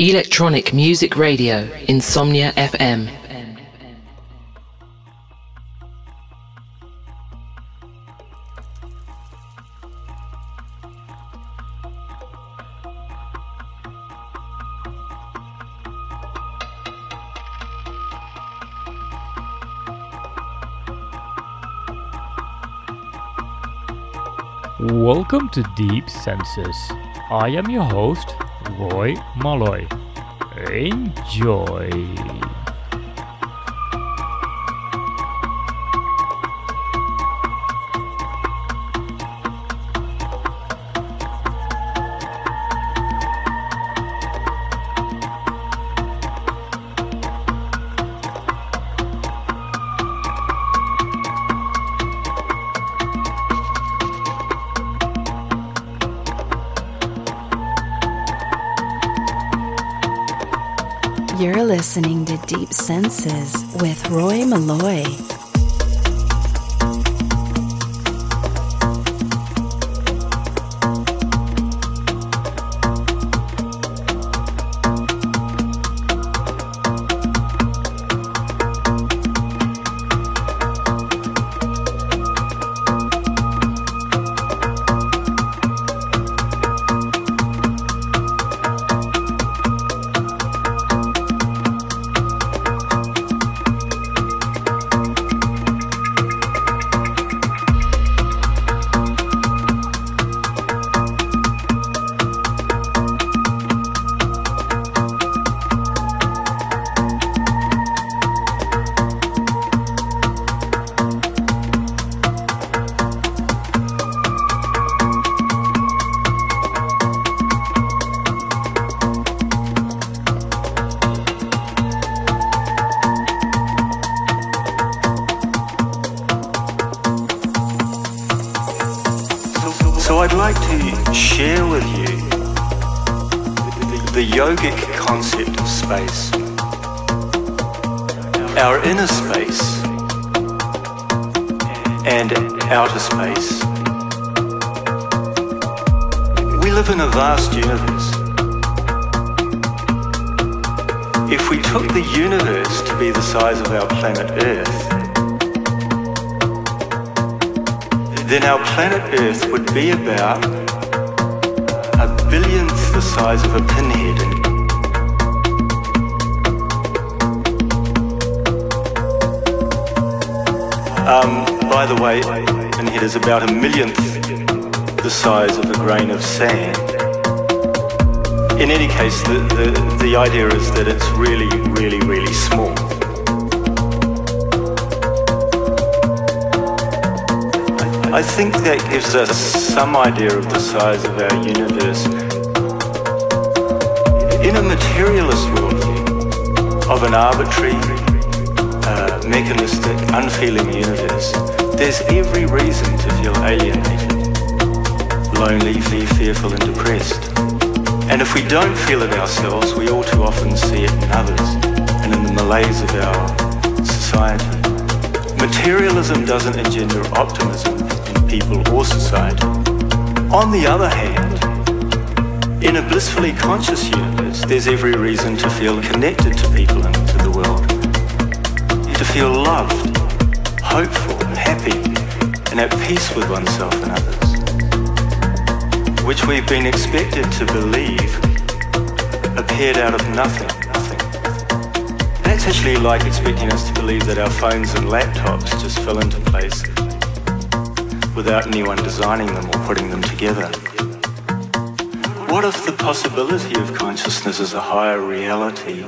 Electronic Music Radio, Insomnia FM. Welcome to Deep Senses. I am your host, Roy Malloy. Enjoy. Senses with Roy Malloy. Gives us some idea of the size of our universe. In a materialist worldview of an arbitrary, uh, mechanistic, unfeeling universe, there's every reason to feel alienated, lonely, fearful, and depressed. And if we don't feel it ourselves, we all too often see it in others and in the malaise of our society. Materialism doesn't engender optimism people or society. On the other hand, in a blissfully conscious universe, there's every reason to feel connected to people and to the world, to feel loved, hopeful, and happy and at peace with oneself and others, which we've been expected to believe appeared out of nothing. That's actually like expecting us to believe that our phones and laptops just fell into place without anyone designing them or putting them together. What if the possibility of consciousness is a higher reality?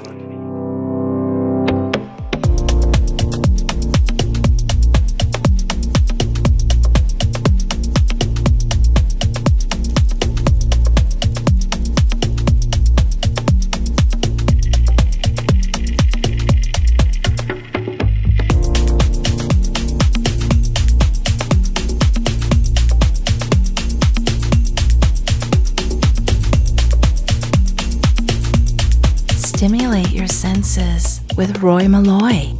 With Roy Malloy.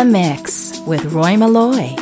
The mix with Roy Malloy.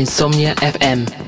Insomnia FM.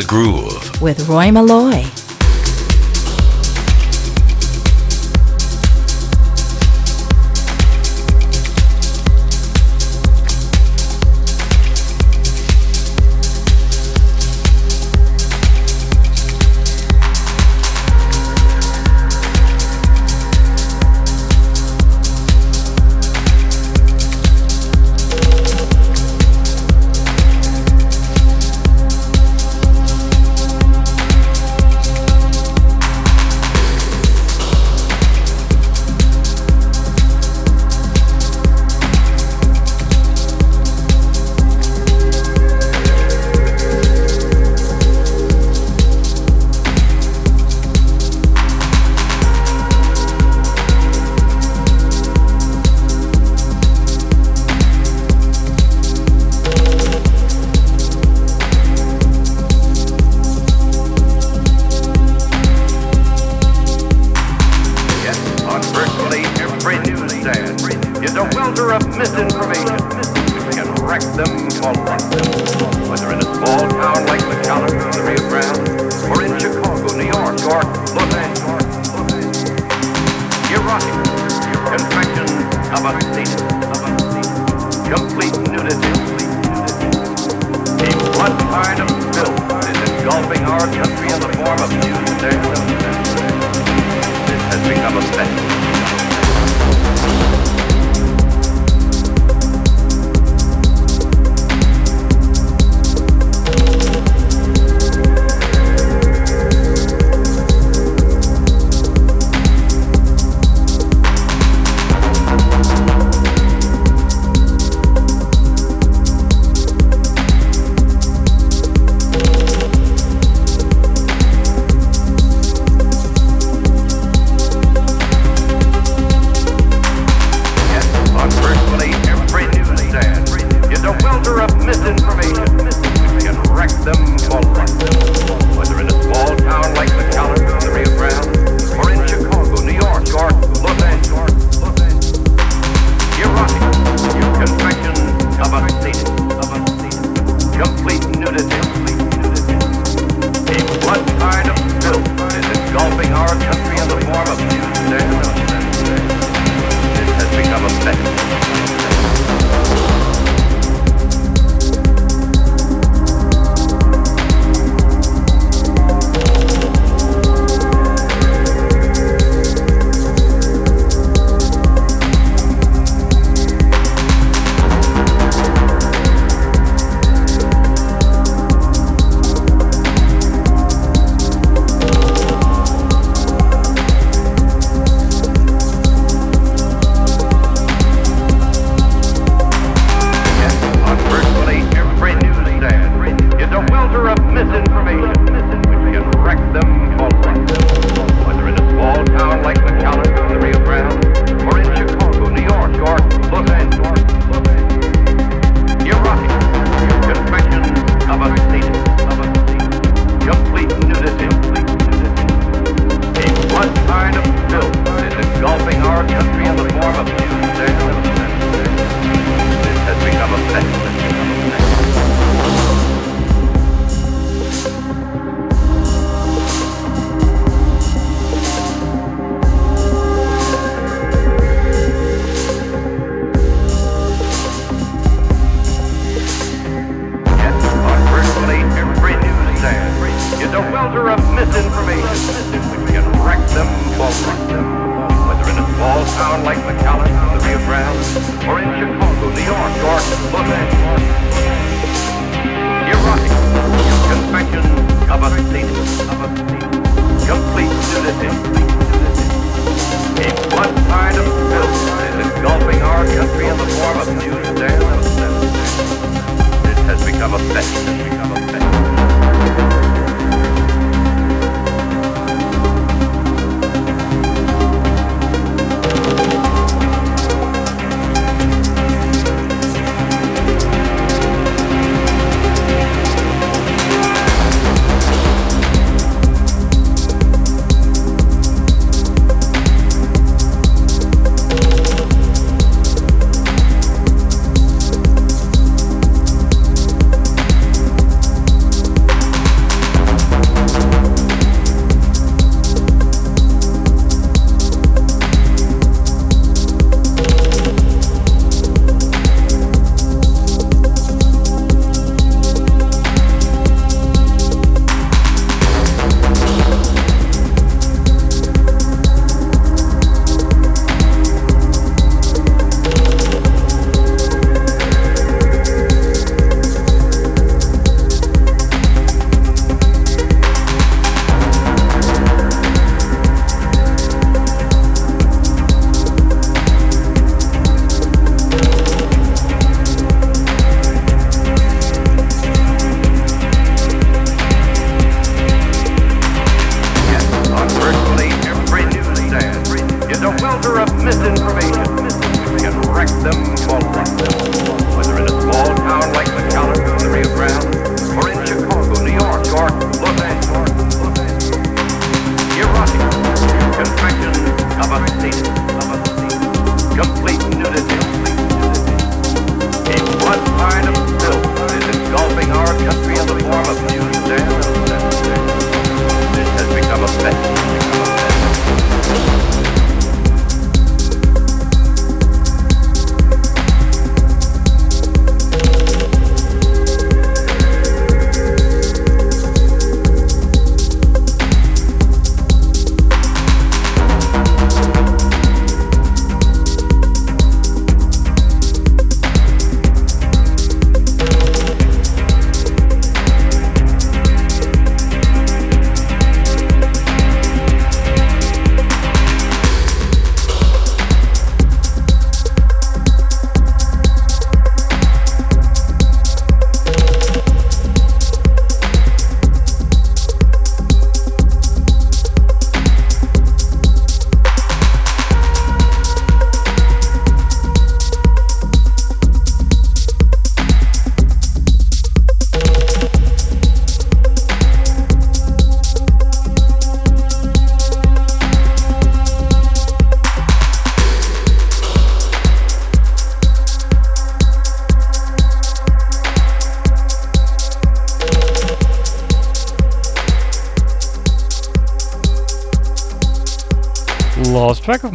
The groove with Roy Malloy.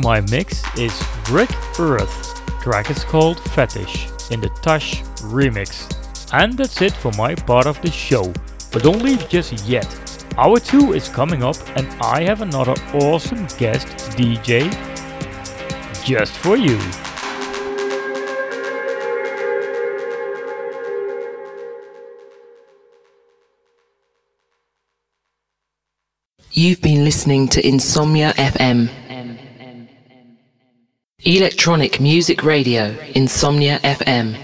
My mix is Rikk Earth. Track is called Fetish in the Tash remix. And that's it for my part of the show. But don't leave just yet. Hour 2 is coming up and I have another awesome guest DJ just for you. You've been listening to Insomnia FM. Electronic Music Radio, Insomnia FM.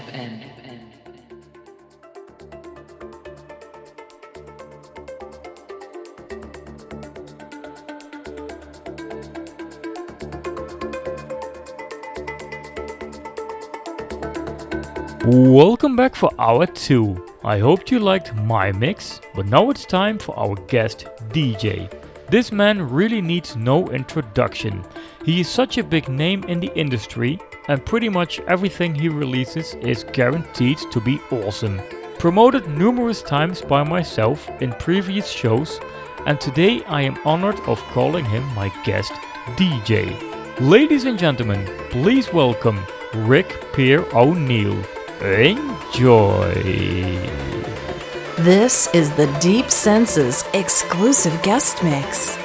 Welcome back for hour 2. I hope you liked my mix, but now it's time for our guest DJ. This man really needs no introduction. He is such a big name in the industry, and pretty much everything he releases is guaranteed to be awesome. Promoted numerous times by myself in previous shows, and today I am honored of calling him my guest DJ. Ladies and gentlemen, please welcome Rick Pier O'Neil. Enjoy! This is the Deep Senses exclusive guest mix.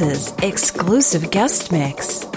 Exclusive guest mix.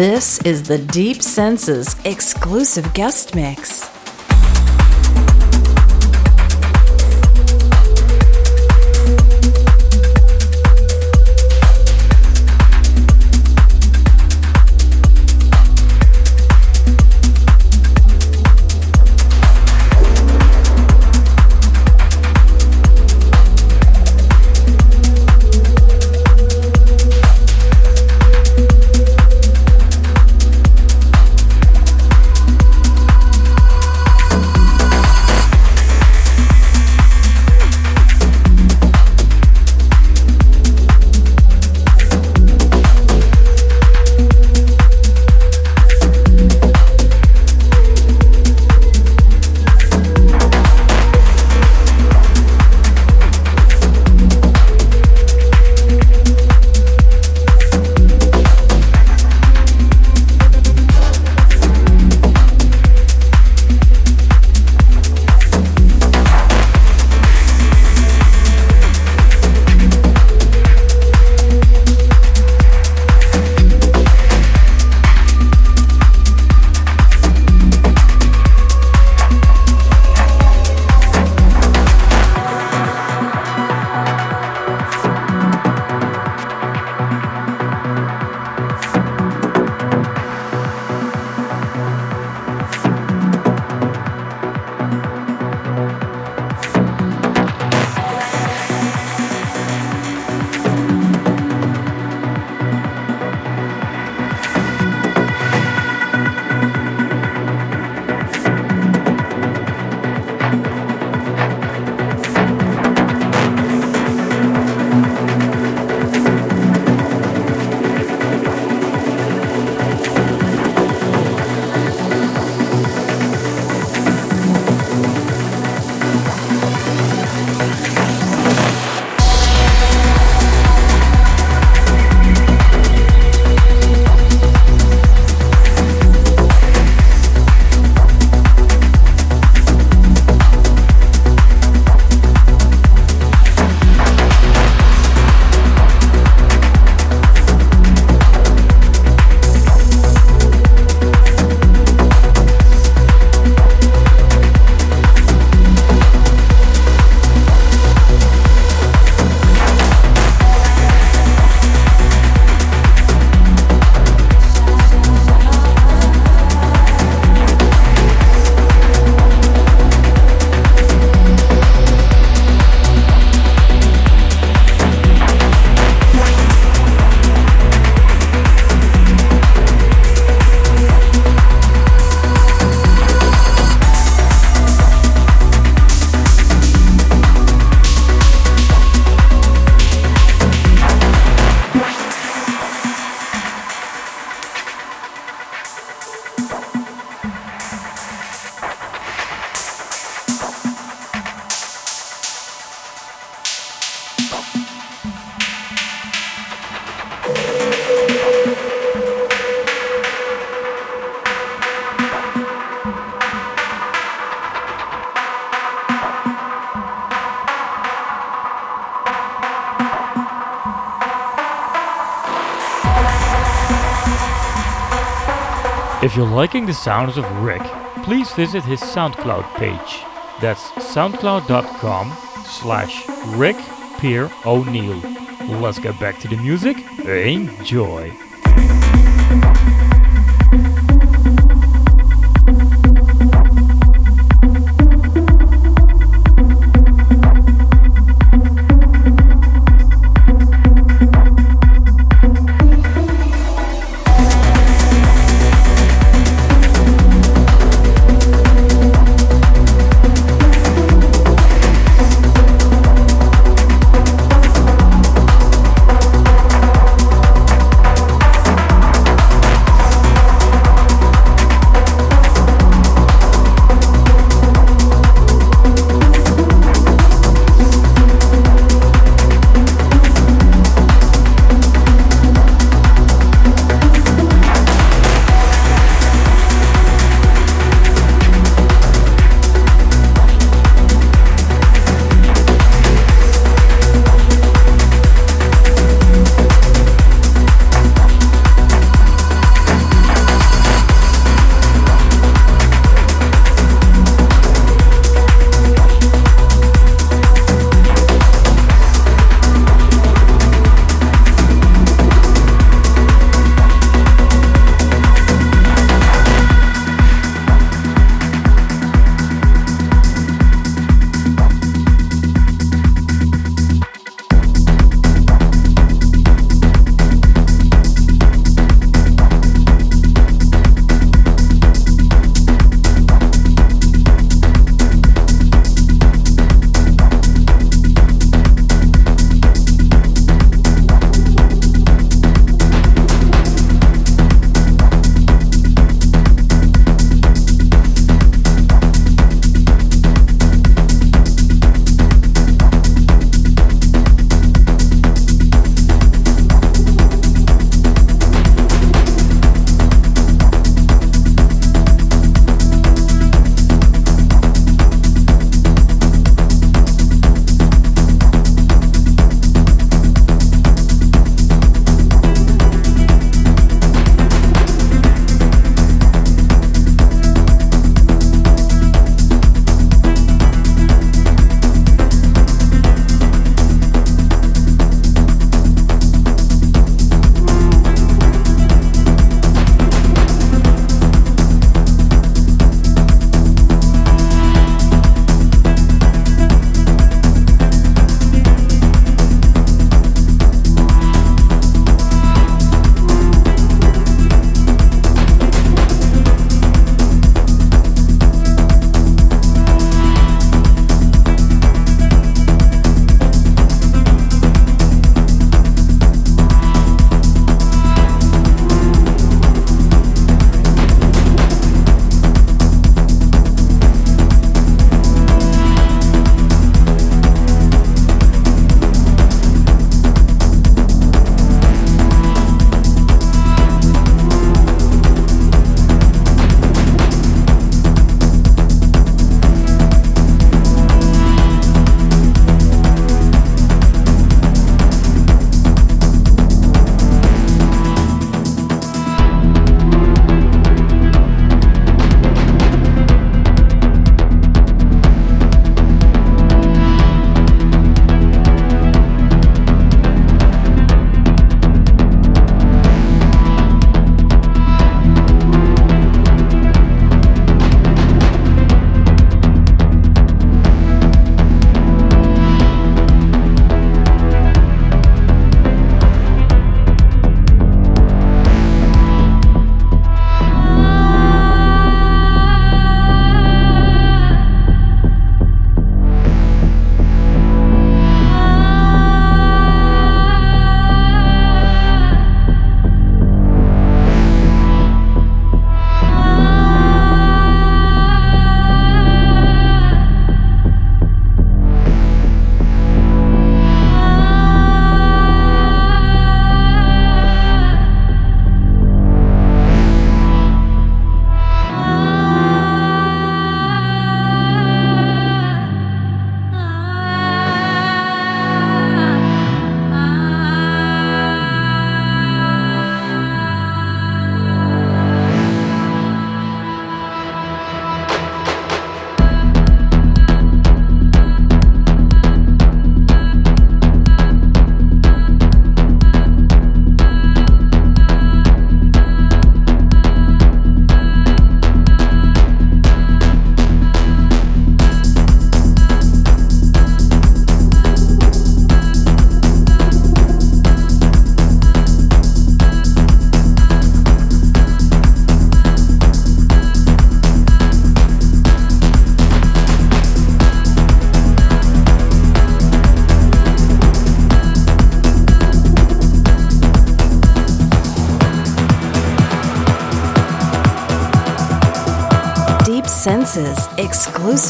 This is the Deep Senses exclusive guest mix. If you're liking the sounds of Rick, please visit his SoundCloud page. That's soundcloud.com slash Rick O'Neil. Let's get back to the music. Enjoy.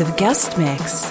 Exclusive guest mix.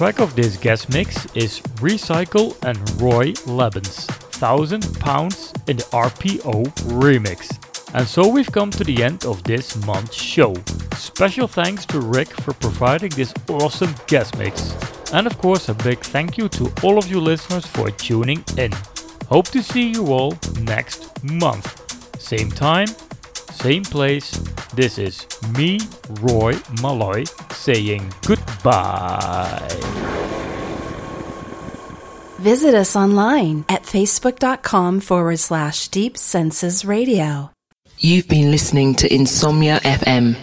Track of this guest mix is R3cycle and Roy Lebens, 1000 Pounds in the RPO remix. And so we've come to the end of this month's show. Special thanks to Rick for providing this awesome guest mix. And of course, a big thank you to all of you listeners for tuning in. Hope to see you all next month. Same time, same place. This is me, Roy Malloy, saying goodbye. Visit us online at facebook.com forward slash deep senses radio. You've been listening to Insomnia FM.